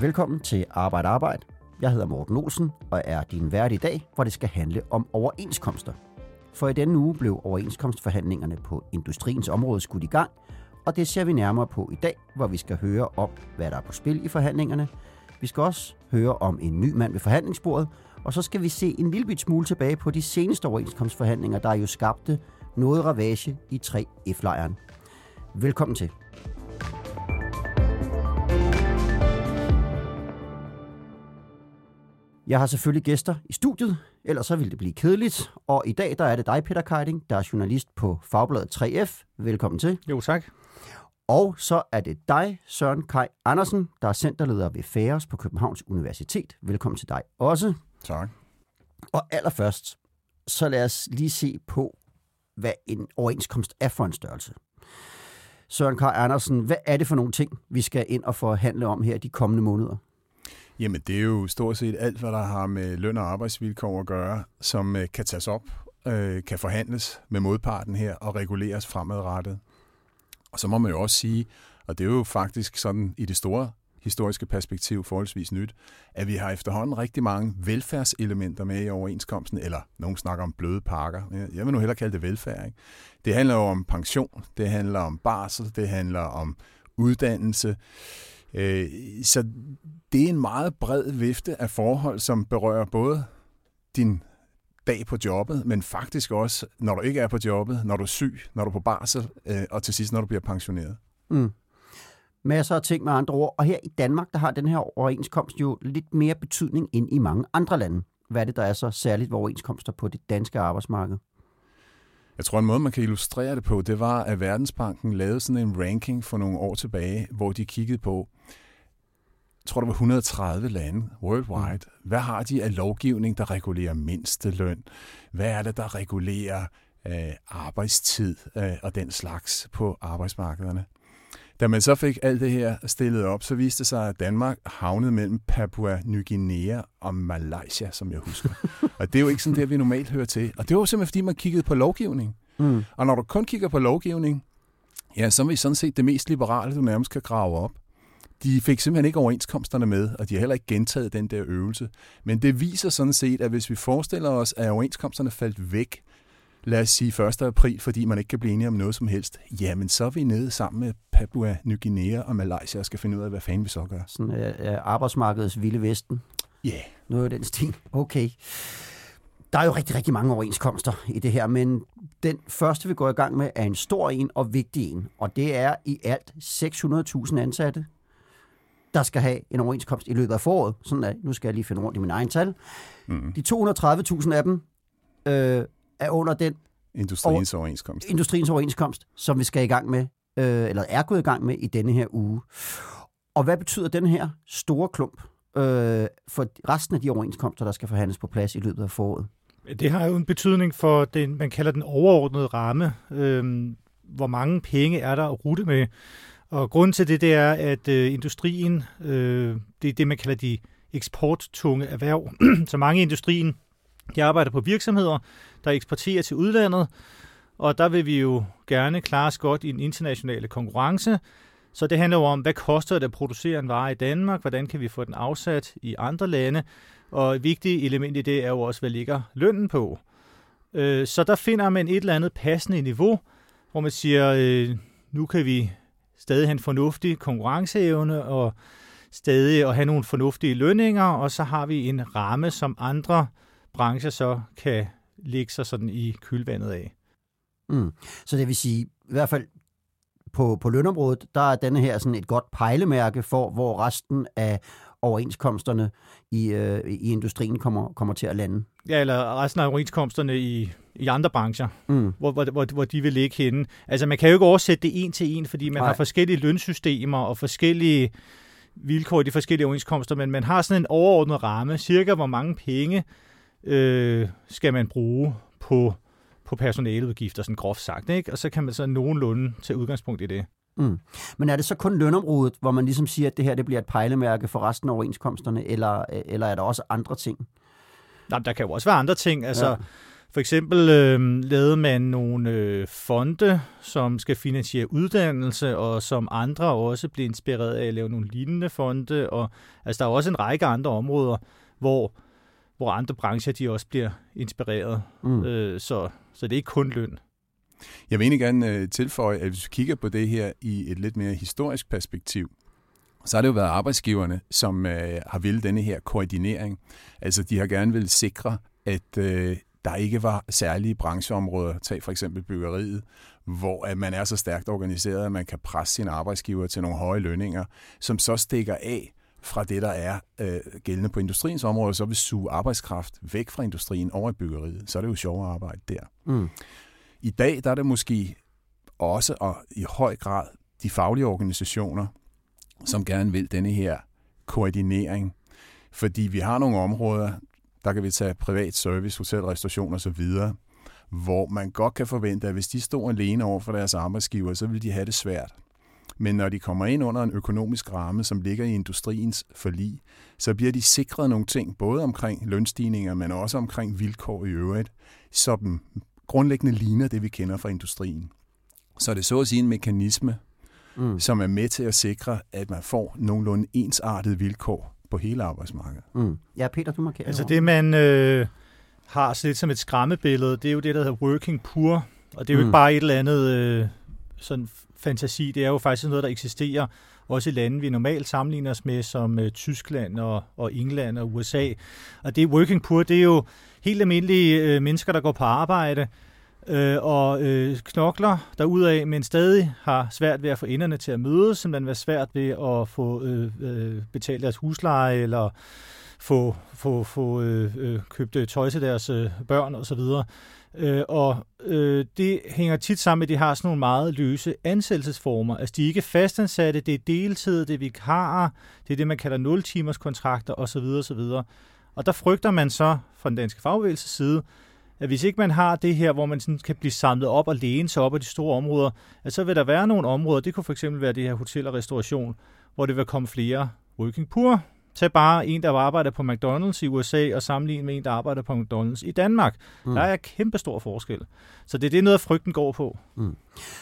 Velkommen til Arbejde Arbejde. Jeg hedder Morten Olsen og er din vært i dag, hvor det skal handle om overenskomster. For i denne uge blev overenskomstforhandlingerne på industriens område skudt i gang, og det ser vi nærmere på i dag, hvor vi skal høre om, hvad der er på spil i forhandlingerne. Vi skal også høre om en ny mand ved forhandlingsbordet, og så skal vi se en lille bit smule tilbage på de seneste overenskomstforhandlinger, der jo skabte noget ravage i 3F-lejren. Velkommen til. Jeg har selvfølgelig gæster i studiet, ellers så ville det blive kedeligt. Og i dag der er det dig, Peter Keiding, der er journalist på Fagbladet 3F. Velkommen til. Jo, tak. Og så er det dig, Søren Kai Andersen, der er centerleder ved FARES på Københavns Universitet. Velkommen til dig også. Tak. Og allerførst, så lad os lige se på, hvad en overenskomst er for en størrelse. Søren Kai Andersen, hvad er det for nogle ting, vi skal ind og forhandle om her de kommende måneder? Jamen, det er jo stort set alt, hvad der har med løn og arbejdsvilkår at gøre, som øh, kan tages op, øh, kan forhandles med modparten her og reguleres fremadrettet. Og så må man jo også sige, og det er jo faktisk sådan i det store historiske perspektiv forholdsvis nyt, at vi har efterhånden rigtig mange velfærdselementer med i overenskomsten, eller nogen snakker om bløde pakker. Jeg vil nu hellere kalde det velfærd. Ikke? Det handler jo om pension, det handler om barsel, det handler om uddannelse. Øh, så det er en meget bred vifte af forhold, som berører både din dag på jobbet, men faktisk også, når du ikke er på jobbet, når du er syg, når du er på barsel, øh, og til sidst, når du bliver pensioneret. Mm. Masser af ting med andre ord. Og her i Danmark, der har den her overenskomst jo lidt mere betydning end i mange andre lande. Hvad er det, der er så særligt ved overenskomster på det danske arbejdsmarked? Jeg tror, en måde, man kan illustrere det på, det var, at Verdensbanken lavede sådan en ranking for nogle år tilbage, hvor de kiggede på, jeg tror, der var 130 lande worldwide. Mm. Hvad har de af lovgivning, der regulerer mindsteløn? Hvad er det, der regulerer øh, arbejdstid øh, og den slags på arbejdsmarkederne? Da man så fik alt det her stillet op, så viste det sig, at Danmark havnede mellem Papua Ny Guinea og Malaysia, som jeg husker. og det er jo ikke sådan det, vi normalt hører til. Og det var simpelthen, fordi man kiggede på lovgivning. Mm. Og når du kun kigger på lovgivning, ja, så er vi sådan set det mest liberale, du nærmest kan grave op. De fik simpelthen ikke overenskomsterne med, og de har heller ikke gentaget den der øvelse. Men det viser sådan set, at hvis vi forestiller os, at overenskomsterne faldt væk, lad os sige 1. april, fordi man ikke kan blive enige om noget som helst, jamen så er vi nede sammen med Papua Ny Guinea og Malaysia og skal finde ud af, hvad fanden vi så gør. Sådan uh, arbejdsmarkedets vilde vesten. Ja. Yeah. Noget af den stil. Okay. Der er jo rigtig, rigtig mange overenskomster i det her, men den første, vi går i gang med, er en stor en og vigtig en. Og det er i alt 600.000 ansatte, der skal have en overenskomst i løbet af foråret. Sådan at, nu skal jeg lige finde rundt i min egen tal. Mm. De 230.000 af dem øh, er under den Industriens overenskomst. Industriens overenskomst, som vi skal i gang med, øh, eller er gået i gang med i denne her uge. Og hvad betyder den her store klump øh, for resten af de overenskomster, der skal forhandles på plads i løbet af foråret? Det har jo en betydning for den, man kalder den overordnede ramme. Øh, hvor mange penge er der at rute med? Og grunden til det, det er, at øh, industrien, øh, det er det, man kalder de eksporttunge erhverv. Så mange i industrien, jeg arbejder på virksomheder, der eksporterer til udlandet, og der vil vi jo gerne klare os godt i den internationale konkurrence. Så det handler jo om, hvad koster det at producere en vare i Danmark, hvordan kan vi få den afsat i andre lande, og et vigtigt element i det er jo også, hvad ligger lønnen på. Øh, så der finder man et eller andet passende niveau, hvor man siger, øh, nu kan vi stadig have en fornuftig konkurrenceevne og stadig at have nogle fornuftige lønninger, og så har vi en ramme, som andre brancher så kan lægge sig sådan i kølvandet af. Mm. Så det vil sige, i hvert fald på, på lønområdet, der er denne her sådan et godt pejlemærke for, hvor resten af overenskomsterne i, øh, i industrien kommer, kommer til at lande. Ja, eller resten af overenskomsterne i, i andre brancher, mm. hvor, hvor, hvor, hvor de vil ligge henne. Altså, man kan jo ikke oversætte det en til en, fordi man Nej. har forskellige lønsystemer og forskellige vilkår i de forskellige overenskomster, men man har sådan en overordnet ramme, cirka hvor mange penge øh, skal man bruge på, på personaleudgifter, sådan groft sagt, ikke? og så kan man så nogenlunde tage udgangspunkt i det. Mm. Men er det så kun lønområdet, hvor man ligesom siger, at det her det bliver et pejlemærke for resten af overenskomsterne, eller, eller er der også andre ting? Nej, der kan jo også være andre ting. Altså, ja. For eksempel øh, lavede man nogle øh, fonde, som skal finansiere uddannelse, og som andre også bliver inspireret af at lave nogle lignende fonde. Og, altså, der er også en række andre områder, hvor, hvor andre brancher de også bliver inspireret. Mm. Øh, så, så det er ikke kun løn. Jeg vil egentlig gerne øh, tilføje, at hvis vi kigger på det her i et lidt mere historisk perspektiv, så har det jo været arbejdsgiverne, som øh, har ville denne her koordinering. Altså de har gerne vil sikre, at øh, der ikke var særlige brancheområder, tag for eksempel byggeriet, hvor at man er så stærkt organiseret, at man kan presse sine arbejdsgiver til nogle høje lønninger, som så stikker af fra det, der er øh, gældende på industriens område, så vil suge arbejdskraft væk fra industrien over i byggeriet. Så er det jo sjovere arbejde der. Mm. I dag der er det måske også og i høj grad de faglige organisationer, som gerne vil denne her koordinering. Fordi vi har nogle områder, der kan vi tage privat service, hotel, restauration osv., hvor man godt kan forvente, at hvis de står alene over for deres arbejdsgiver, så vil de have det svært. Men når de kommer ind under en økonomisk ramme, som ligger i industriens forlig, så bliver de sikret nogle ting, både omkring lønstigninger, men også omkring vilkår i øvrigt, som grundlæggende ligner det, vi kender fra industrien. Så er det så at sige en mekanisme, mm. som er med til at sikre, at man får nogenlunde ensartede vilkår på hele arbejdsmarkedet. Mm. Ja, Peter, du markerer Altså det, man øh, har set som et skræmmebillede, det er jo det, der hedder working poor, og det er jo mm. ikke bare et eller andet øh, sådan fantasi, det er jo faktisk noget, der eksisterer også i lande, vi normalt sammenligner os med, som øh, Tyskland og, og England og USA. Og det working poor, det er jo helt almindelige øh, mennesker, der går på arbejde, øh, og øh, knokler derudaf, men stadig har svært ved at få enderne til at mødes, simpelthen være svært ved at få øh, øh, betalt deres husleje, eller få, få, få øh, øh, købt øh, tøj til deres øh, børn osv. Øh, og øh, det hænger tit sammen med, at de har sådan nogle meget løse ansættelsesformer. Altså de er ikke fastansatte, det er deltid, det er vikarer, det er det, man kalder 0-timers kontrakter osv. osv. Og der frygter man så fra den danske fagbevægelses side, at hvis ikke man har det her, hvor man sådan kan blive samlet op og læne sig op af de store områder, at så vil der være nogle områder, det kunne for eksempel være det her hotel og restauration, hvor det vil komme flere working poor. Tag bare en, der arbejder på McDonald's i USA, og sammenligne med en, der arbejder på McDonald's i Danmark. Mm. Der er kæmpe stor forskel. Så det er det, noget frygten går på. Mm.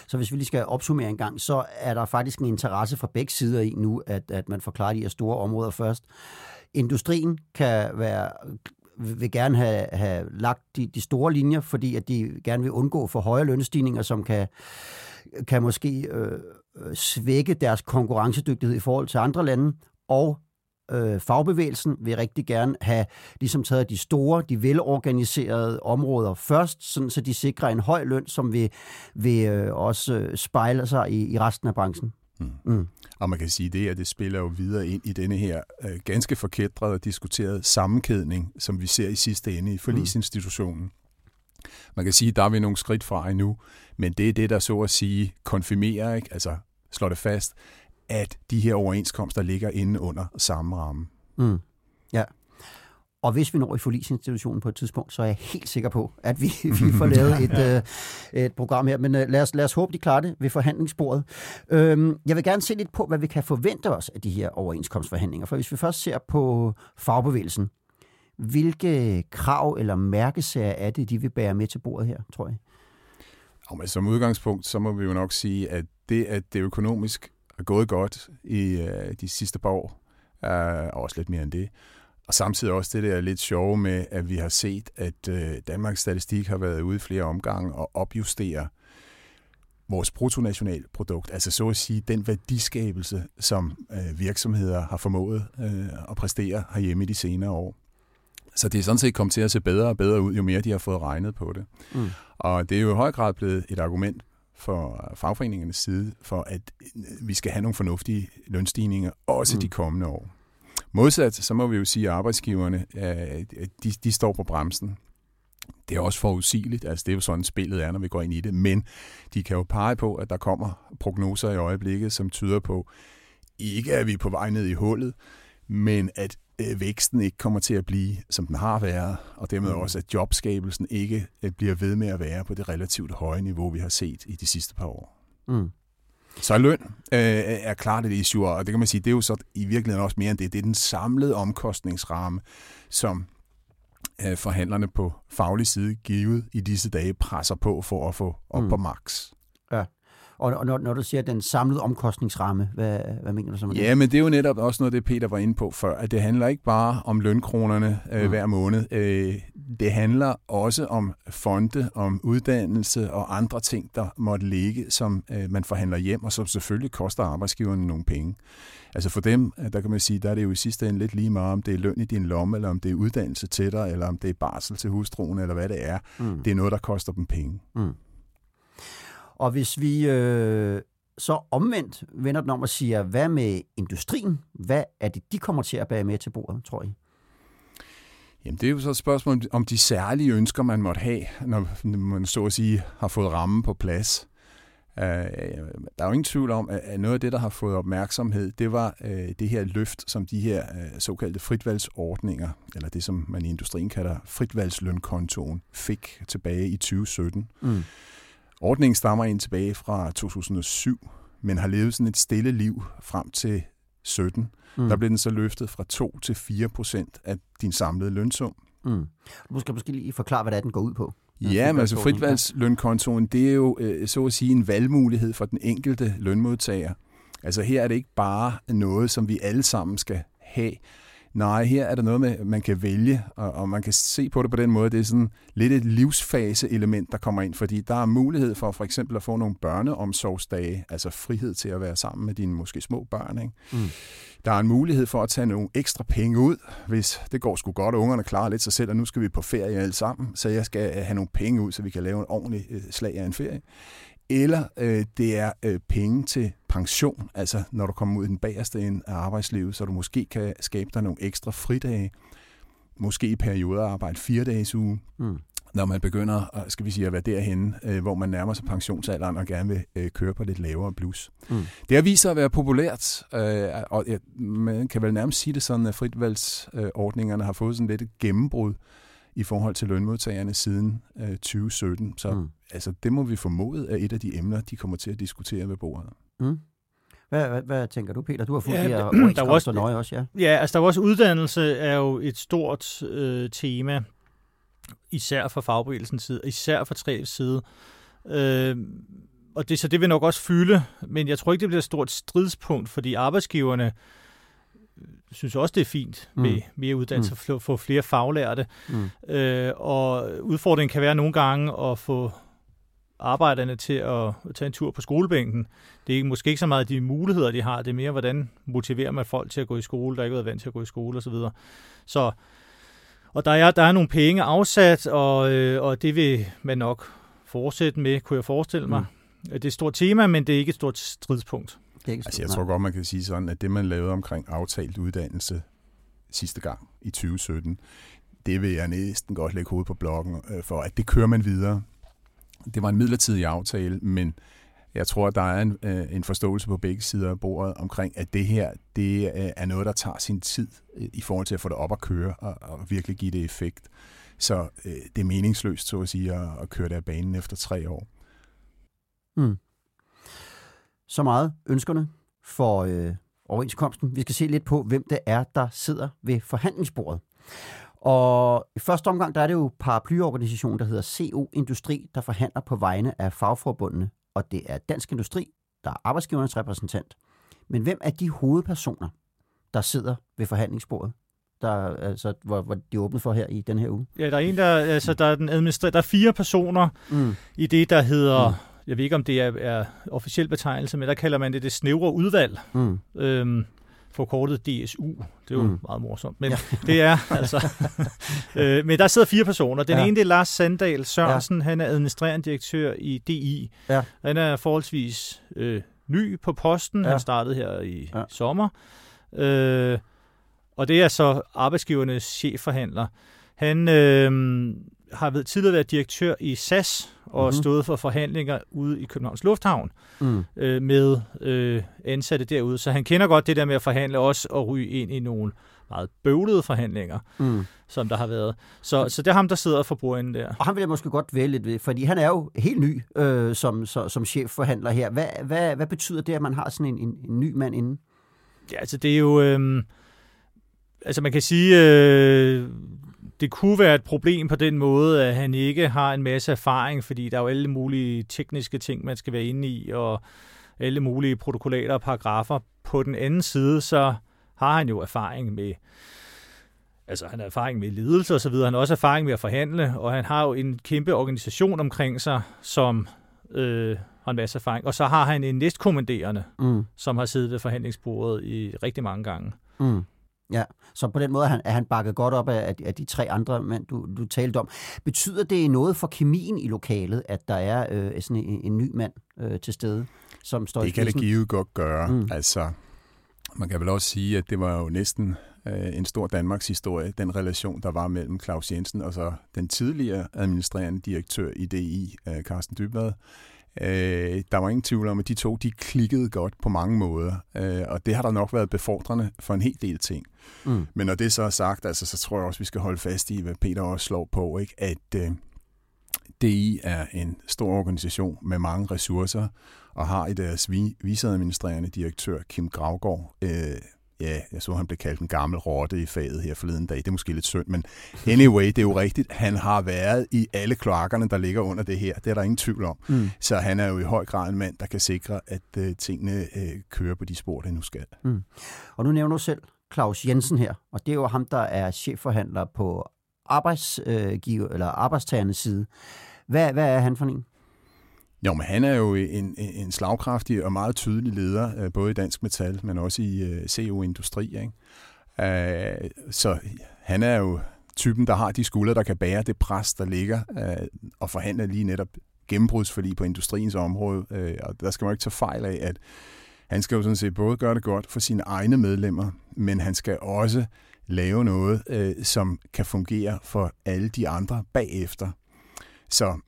Så hvis vi lige skal opsummere en gang, så er der faktisk en interesse fra begge sider i nu, at, at man forklarer de her store områder først. Industrien kan være vil gerne have, have lagt de, de store linjer, fordi at de gerne vil undgå for høje lønstigninger, som kan, kan måske øh, svække deres konkurrencedygtighed i forhold til andre lande, og øh, fagbevægelsen vil rigtig gerne have ligesom taget de store, de velorganiserede områder først, sådan, så de sikrer en høj løn, som vil, vil øh, også spejle sig i, i resten af branchen. Mm. Mm. Og man kan sige det, at det spiller jo videre ind i denne her øh, ganske forkædrede og diskuterede sammenkædning, som vi ser i sidste ende i forlisinstitutionen. Mm. Man kan sige, at der er vi nogle skridt fra endnu, men det er det, der så at sige konfirmerer, ikke? altså slår det fast, at de her overenskomster ligger inde under samme ramme. Mm. Ja. Og hvis vi når i forlisinstitutionen på et tidspunkt, så er jeg helt sikker på, at vi, vi får lavet et, ja. øh, et program her. Men øh, lad, os, lad os håbe, de klarer det ved forhandlingsbordet. Øhm, jeg vil gerne se lidt på, hvad vi kan forvente os af de her overenskomstforhandlinger. For hvis vi først ser på fagbevægelsen, hvilke krav eller mærkesager er det, de vil bære med til bordet her, tror jeg? Og men som udgangspunkt, så må vi jo nok sige, at det, at det økonomisk er gået godt i øh, de sidste par år, er også lidt mere end det, og samtidig også det der lidt sjove med, at vi har set, at øh, Danmarks Statistik har været ude flere omgange og opjustere vores bruttonationalprodukt, altså så at sige den værdiskabelse, som øh, virksomheder har formået øh, at præstere herhjemme i de senere år. Så det er sådan set kommet til at se bedre og bedre ud, jo mere de har fået regnet på det. Mm. Og det er jo i høj grad blevet et argument for fagforeningernes side, for at vi skal have nogle fornuftige lønstigninger, også mm. de kommende år. Modsat, så må vi jo sige, at arbejdsgiverne, de, de står på bremsen. Det er også forudsigeligt, altså det er jo sådan spillet er, når vi går ind i det, men de kan jo pege på, at der kommer prognoser i øjeblikket, som tyder på, ikke at vi er på vej ned i hullet, men at øh, væksten ikke kommer til at blive, som den har været, og dermed mm. også, at jobskabelsen ikke øh, bliver ved med at være på det relativt høje niveau, vi har set i de sidste par år. Mm. Så løn øh, er klart et issue, og det kan man sige, det er jo så i virkeligheden også mere end det. Det er den samlede omkostningsramme, som øh, forhandlerne på faglig side givet i disse dage presser på for at få op mm. på max. Og, og når, når du siger den samlede omkostningsramme, hvad, hvad mener du så med det? Ja, men det er jo netop også noget, det Peter var inde på før, at det handler ikke bare om lønkronerne øh, mm. hver måned. Øh, det handler også om fonde, om uddannelse og andre ting, der måtte ligge, som øh, man forhandler hjem, og som selvfølgelig koster arbejdsgiverne nogle penge. Altså for dem, øh, der kan man sige, der er det jo i sidste ende lidt lige meget, om det er løn i din lomme, eller om det er uddannelse til dig, eller om det er barsel til hustruen, eller hvad det er. Mm. Det er noget, der koster dem penge. Mm. Og hvis vi øh, så omvendt vender den om og siger, hvad med industrien? Hvad er det, de kommer til at bære med til bordet, tror I? Jamen, det er jo så et spørgsmål om de særlige ønsker, man måtte have, når man så at sige har fået rammen på plads. Uh, der er jo ingen tvivl om, at noget af det, der har fået opmærksomhed, det var uh, det her løft, som de her uh, såkaldte fritvalgsordninger, eller det, som man i industrien kalder fritvalgslønkontoen, fik tilbage i 2017. Mm. Ordningen stammer ind tilbage fra 2007, men har levet sådan et stille liv frem til 17. Mm. Der blev den så løftet fra 2 til 4 procent af din samlede lønsum. Mm. Du skal måske lige forklare, hvad det er, den går ud på. Ja, men altså fritvalgslønkontoen, det er jo øh, så at sige en valgmulighed for den enkelte lønmodtager. Altså her er det ikke bare noget, som vi alle sammen skal have. Nej, her er der noget med, man kan vælge, og, og man kan se på det på den måde. Det er sådan lidt et livsfase-element, der kommer ind, fordi der er mulighed for for eksempel at få nogle børneomsorgsdage, altså frihed til at være sammen med dine måske små børn. Ikke? Mm. Der er en mulighed for at tage nogle ekstra penge ud, hvis det går sgu godt, og ungerne klarer lidt sig selv, og nu skal vi på ferie alle sammen, så jeg skal have nogle penge ud, så vi kan lave en ordentlig øh, slag af en ferie eller øh, det er øh, penge til pension, altså når du kommer ud i den bagerste ende af arbejdslivet, så du måske kan skabe dig nogle ekstra fridage, måske i perioder arbejde fire dages uge, mm. når man begynder skal vi sige, at være derhen, øh, hvor man nærmer sig pensionsalderen og gerne vil øh, køre på lidt lavere blus. Mm. Det har vist sig at være populært, øh, og ja, man kan vel nærmest sige det sådan, at fritvalgsordningerne har fået sådan lidt et gennembrud i forhold til lønmodtagerne siden øh, 2017. Så mm. Altså, det må vi formode er et af de emner, de kommer til at diskutere ved bordet. Mm. Hvad, hvad, hvad tænker du, Peter? Du har fulgt ja, her der var også, nøje også, ja. Ja, altså der var også uddannelse er jo et stort øh, tema, især fra fagbevægelsens side, især fra 3F's side. Øh, og det, så det vil nok også fylde, men jeg tror ikke, det bliver et stort stridspunkt, fordi arbejdsgiverne synes også, det er fint med mm. mere uddannelse, mm. at få flere faglærte. Mm. Øh, og udfordringen kan være nogle gange at få arbejderne til at tage en tur på skolebænken. Det er måske ikke så meget de muligheder, de har, det er mere, hvordan motiverer man folk til at gå i skole, der ikke har været vant til at gå i skole osv. Så, så og der er, der er nogle penge afsat, og, øh, og det vil man nok fortsætte med, kunne jeg forestille mig. Mm. Det er et stort tema, men det er ikke et stort stridspunkt. Det er ikke altså, jeg tror godt, man kan sige sådan, at det, man lavede omkring aftalt uddannelse sidste gang i 2017, det vil jeg næsten godt lægge hovedet på blokken øh, for, at det kører man videre. Det var en midlertidig aftale, men jeg tror, at der er en, øh, en forståelse på begge sider af bordet omkring, at det her det øh, er noget, der tager sin tid øh, i forhold til at få det op at køre og, og virkelig give det effekt. Så øh, det er meningsløst, så at sige, at, at køre det af banen efter tre år. Mm så meget ønskerne for øh, overenskomsten. Vi skal se lidt på, hvem det er, der sidder ved forhandlingsbordet. Og i første omgang, der er det jo paraplyorganisationen, der hedder CO Industri, der forhandler på vegne af fagforbundene, og det er Dansk Industri, der er arbejdsgivernes repræsentant. Men hvem er de hovedpersoner, der sidder ved forhandlingsbordet? der, altså, hvor, hvor de åbnet for her i den her uge? Ja, der er en, der, altså, der er, den administrer- der er fire personer mm. i det, der hedder mm jeg ved ikke, om det er, er officiel betegnelse, men der kalder man det det snævre udvalg. Mm. Øhm, forkortet DSU. Det er jo mm. meget morsomt. Men ja. det er altså... øh, men der sidder fire personer. Den ja. ene det er Lars Sandal Sørensen. Ja. Han er administrerende direktør i DI. Ja. Han er forholdsvis øh, ny på posten. Ja. Han startede her i ja. sommer. Øh, og det er så arbejdsgivernes chefforhandler. Han øh, har været tidligere været direktør i SAS og mm-hmm. stået for forhandlinger ude i Københavns Lufthavn mm. øh, med øh, ansatte derude. Så han kender godt det der med at forhandle også og ryge ind i nogle meget bøvlede forhandlinger, mm. som der har været. Så, så det er ham, der sidder for bordenden der. Og han vil jeg måske godt vælge lidt ved, fordi han er jo helt ny øh, som, så, som chefforhandler her. Hvad, hvad, hvad betyder det, at man har sådan en, en, en ny mand inde? Ja, altså det er jo... Øh, altså man kan sige... Øh, det kunne være et problem på den måde, at han ikke har en masse erfaring, fordi der er jo alle mulige tekniske ting, man skal være inde i, og alle mulige protokollater og paragrafer. På den anden side, så har han jo erfaring med altså han har erfaring med ledelse og så videre, han har også erfaring med at forhandle, og han har jo en kæmpe organisation omkring sig, som øh, har en masse erfaring. Og så har han en næstkommanderende, mm. som har siddet ved forhandlingsbordet i rigtig mange gange. Mm. Ja, så på den måde er han, er han bakket godt op af, af de tre andre mænd, du, du talte om. Betyder det noget for kemien i lokalet, at der er øh, sådan en, en ny mand øh, til stede, som står det i Det kan det givet godt gøre. Mm. Altså, man kan vel også sige, at det var jo næsten øh, en stor Danmarks historie, den relation, der var mellem Claus Jensen og så den tidligere administrerende direktør i DI, øh, Carsten Dybvad. Øh, der var ingen tvivl om, at de to de klikkede godt på mange måder, øh, og det har der nok været befordrende for en hel del ting. Mm. Men når det så er sagt, altså, så tror jeg også, vi skal holde fast i, hvad Peter også slår på, ikke? at øh, DI er en stor organisation med mange ressourcer, og har i deres viceadministrerende direktør, Kim Gravgaard, øh, ja, jeg så, han blev kaldt en gammel rotte i faget her forleden dag. Det er måske lidt synd, men anyway, det er jo rigtigt. Han har været i alle kloakkerne, der ligger under det her. Det er der ingen tvivl om. Mm. Så han er jo i høj grad en mand, der kan sikre, at uh, tingene uh, kører på de spor, det nu skal. Mm. Og nu nævner du selv Claus Jensen her, og det er jo ham, der er chefforhandler på arbejdsgiver, eller arbejdstagernes side. Hvad, hvad er han for en? Jo, men han er jo en, en slagkraftig og meget tydelig leder, øh, både i Dansk Metal, men også i øh, CO Industri. Ikke? Øh, så han er jo typen, der har de skuldre, der kan bære det pres, der ligger, og forhandle lige netop gennembrudsforlig på industriens område. Og der skal man ikke tage fejl af, at han skal jo sådan set både gøre det godt for sine egne medlemmer, men han skal også lave noget, som kan fungere for alle de andre bagefter. Så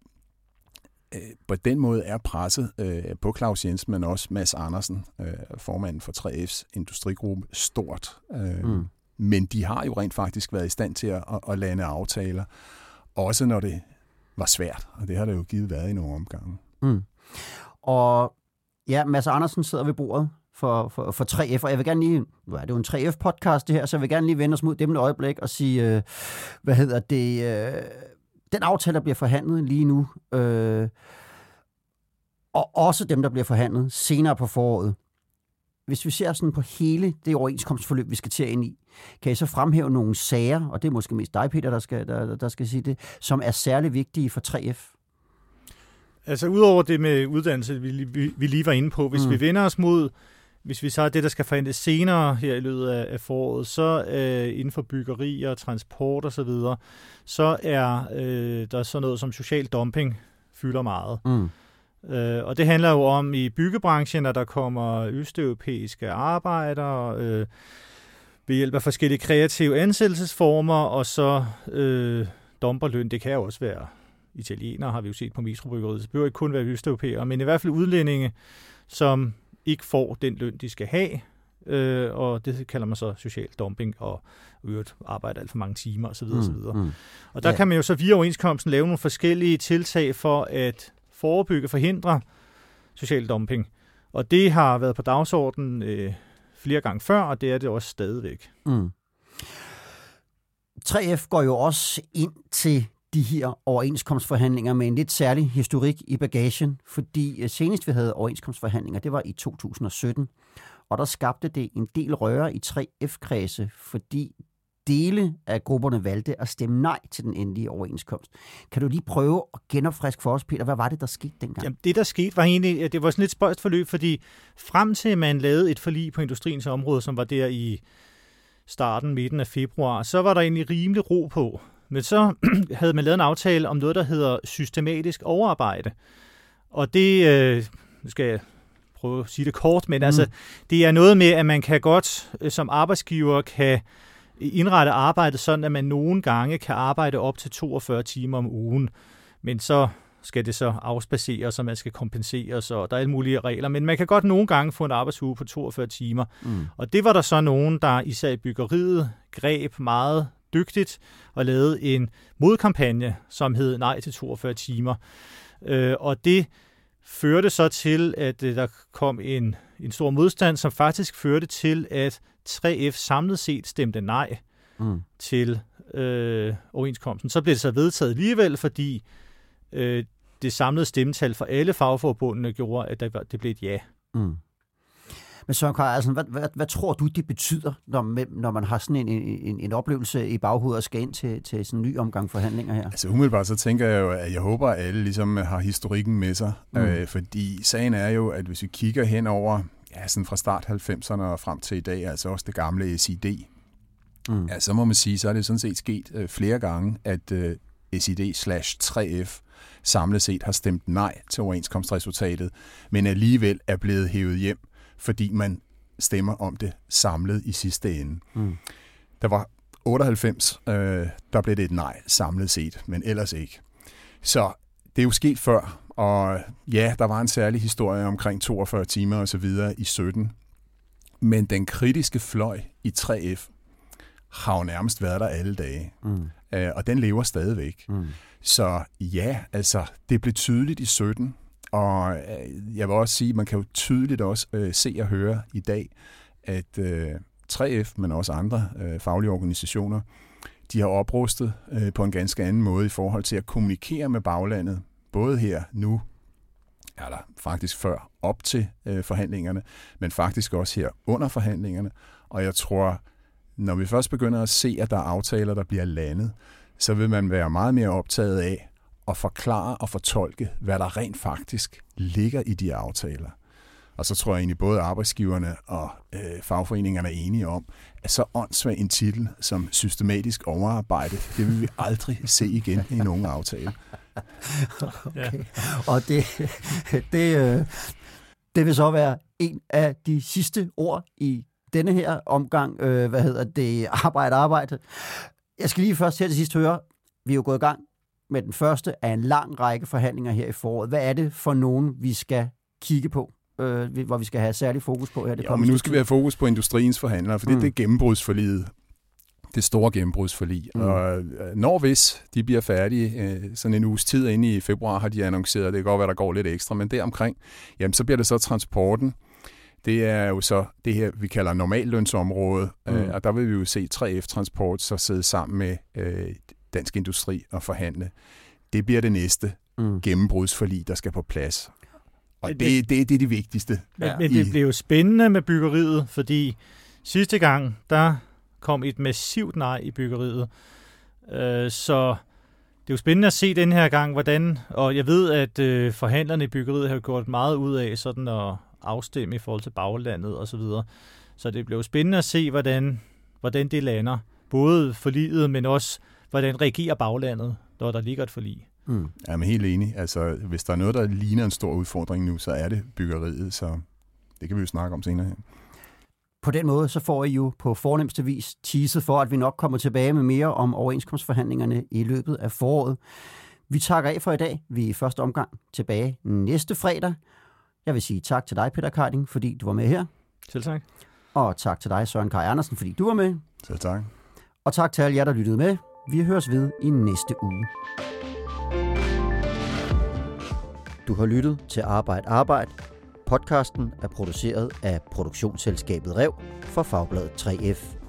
på den måde er presset øh, på Claus Jensen, men også Mads Andersen, øh, formanden for 3F's industrigruppe, stort. Øh, mm. Men de har jo rent faktisk været i stand til at, at lande aftaler, også når det var svært, og det har det jo givet været i nogle omgange. Mm. Og ja, Mads Andersen sidder ved bordet for, for, for 3F, og jeg vil gerne lige, nu er det jo en 3F-podcast det her, så jeg vil gerne lige vende os mod dem et øjeblik og sige, øh, hvad hedder det, øh, den aftale, der bliver forhandlet lige nu, øh, og også dem, der bliver forhandlet senere på foråret, hvis vi ser sådan på hele det overenskomstforløb, vi skal til ind i, kan I så fremhæve nogle sager, og det er måske mest dig, Peter, der skal, der, der skal sige det, som er særlig vigtige for 3F? Altså udover det med uddannelse, vi, vi, vi lige var inde på, hvis mm. vi vender os mod hvis vi så det, der skal forhandles senere her i løbet af, af foråret, så øh, inden for byggeri og transport osv., så, videre, så er øh, der sådan noget som social dumping fylder meget. Mm. Øh, og det handler jo om i byggebranchen, at der kommer østeuropæiske arbejdere øh, ved hjælp af forskellige kreative ansættelsesformer, og så øh, dumper løn. Det kan jo også være italienere, har vi jo set på Mistrobryggeriet. Det behøver ikke kun være østeuropæere, men i hvert fald udlændinge, som ikke får den løn, de skal have, øh, og det kalder man så social dumping, og øvrigt arbejde alt for mange timer osv. Mm, osv. Mm. Og der ja. kan man jo så via overenskomsten lave nogle forskellige tiltag for at forebygge, forhindre social dumping. Og det har været på dagsordenen øh, flere gange før, og det er det også stadigvæk. Mm. 3F går jo også ind til de her overenskomstforhandlinger med en lidt særlig historik i bagagen, fordi øh, senest vi havde overenskomstforhandlinger, det var i 2017, og der skabte det en del røre i 3F-kredse, fordi dele af grupperne valgte at stemme nej til den endelige overenskomst. Kan du lige prøve at genopfriske for os, Peter? Hvad var det, der skete dengang? Jamen, det, der skete, var egentlig, det var sådan et spøjst forløb, fordi frem til man lavede et forlig på industriens område, som var der i starten, midten af februar, så var der egentlig rimelig ro på. Men så havde man lavet en aftale om noget, der hedder systematisk overarbejde. Og det, øh, nu skal jeg prøve at sige det kort, men mm. altså, det er noget med, at man kan godt øh, som arbejdsgiver kan indrette arbejdet sådan, at man nogle gange kan arbejde op til 42 timer om ugen. Men så skal det så afspaceres, og man skal kompenseres, og der er alle mulige regler. Men man kan godt nogle gange få en arbejdsuge på 42 timer. Mm. Og det var der så nogen, der især i byggeriet greb meget dygtigt og lavede en modkampagne, som hed Nej til 42 timer. Øh, og det førte så til, at øh, der kom en, en stor modstand, som faktisk førte til, at 3F samlet set stemte nej mm. til øh, overenskomsten. Så blev det så vedtaget alligevel, fordi øh, det samlede stemmetal for alle fagforbundene gjorde, at det blev et ja. Mm. Men Søren Kaj, altså, hvad, hvad, hvad tror du, det betyder, når, når man har sådan en, en, en oplevelse i baghovedet og skal ind til, til sådan en ny omgang forhandlinger her? Altså umiddelbart så tænker jeg jo, at jeg håber, at alle ligesom har historikken med sig. Mm. Øh, fordi sagen er jo, at hvis vi kigger hen over ja, sådan fra start 90'erne og frem til i dag, altså også det gamle SID, mm. ja, så må man sige, så er det sådan set sket øh, flere gange, at øh, SID slash 3F samlet set har stemt nej til overenskomstresultatet, men alligevel er blevet hævet hjem fordi man stemmer om det samlet i sidste ende. Mm. Der var 98, øh, der blev det et nej samlet set, men ellers ikke. Så det er jo sket før, og ja, der var en særlig historie omkring 42 timer og så videre i 17. Men den kritiske fløj i 3F har jo nærmest været der alle dage, mm. øh, og den lever stadigvæk. Mm. Så ja, altså, det blev tydeligt i 17, og øh, jeg vil også sige, at man kan jo tydeligt også øh, se og høre i dag, at øh, 3F, men også andre øh, faglige organisationer, de har oprustet øh, på en ganske anden måde i forhold til at kommunikere med baglandet, både her nu, eller faktisk før op til øh, forhandlingerne, men faktisk også her under forhandlingerne. Og jeg tror, når vi først begynder at se, at der er aftaler, der bliver landet, så vil man være meget mere optaget af, at forklare og fortolke, hvad der rent faktisk ligger i de aftaler. Og så tror jeg egentlig, både arbejdsgiverne og øh, fagforeningerne er enige om, at så åndssvag en titel som systematisk overarbejde, det vil vi aldrig se igen i nogen aftale. Okay. Og det, det, øh, det vil så være en af de sidste ord i denne her omgang, øh, hvad hedder det, arbejde, arbejde. Jeg skal lige først her til sidst høre, vi er jo gået i gang med den første af en lang række forhandlinger her i foråret. Hvad er det for nogen, vi skal kigge på? øh, hvor vi skal have særlig fokus på her. Det ja, men nu skal vi have fokus på industriens forhandlere, for mm. det er gennembrudsforliget. Det store gennembrudsforlig. Mm. Og øh, når hvis de bliver færdige, øh, sådan en uges tid inde i februar har de annonceret, det kan godt være, der går lidt ekstra, men deromkring, jamen så bliver det så transporten, det er jo så det her, vi kalder normallønsområde, mm. øh, og der vil vi jo se 3F Transport så sidde sammen med øh, Dansk Industri og forhandle. Det bliver det næste mm. gennembrudsforlig, der skal på plads. Og det, det, det, det er det vigtigste. Men, ja. men det bliver jo spændende med byggeriet, fordi sidste gang, der kom et massivt nej i byggeriet. Øh, så det er jo spændende at se den her gang, hvordan, og jeg ved, at øh, forhandlerne i byggeriet har gjort meget ud af sådan at afstemme i forhold til baglandet og så videre. Så det bliver jo spændende at se, hvordan, hvordan det lander. Både forliget, men også hvordan reagerer baglandet, når der ligger et forlig. Mm. Jeg er helt enig. Altså, hvis der er noget, der ligner en stor udfordring nu, så er det byggeriet, så det kan vi jo snakke om senere her. På den måde, så får I jo på fornemmeste vis teaset for, at vi nok kommer tilbage med mere om overenskomstforhandlingerne i løbet af foråret. Vi takker af for i dag. Vi er i første omgang tilbage næste fredag. Jeg vil sige tak til dig, Peter Keiding, fordi du var med her. Selv tak. Og tak til dig, Søren Kaj Andersen, fordi du var med. Selv tak. Og tak til alle jer, der lyttede med. Vi høres ved i næste uge. Du har lyttet til Arbejde Arbejde. Podcasten er produceret af produktionsselskabet Rev for Fagbladet 3F.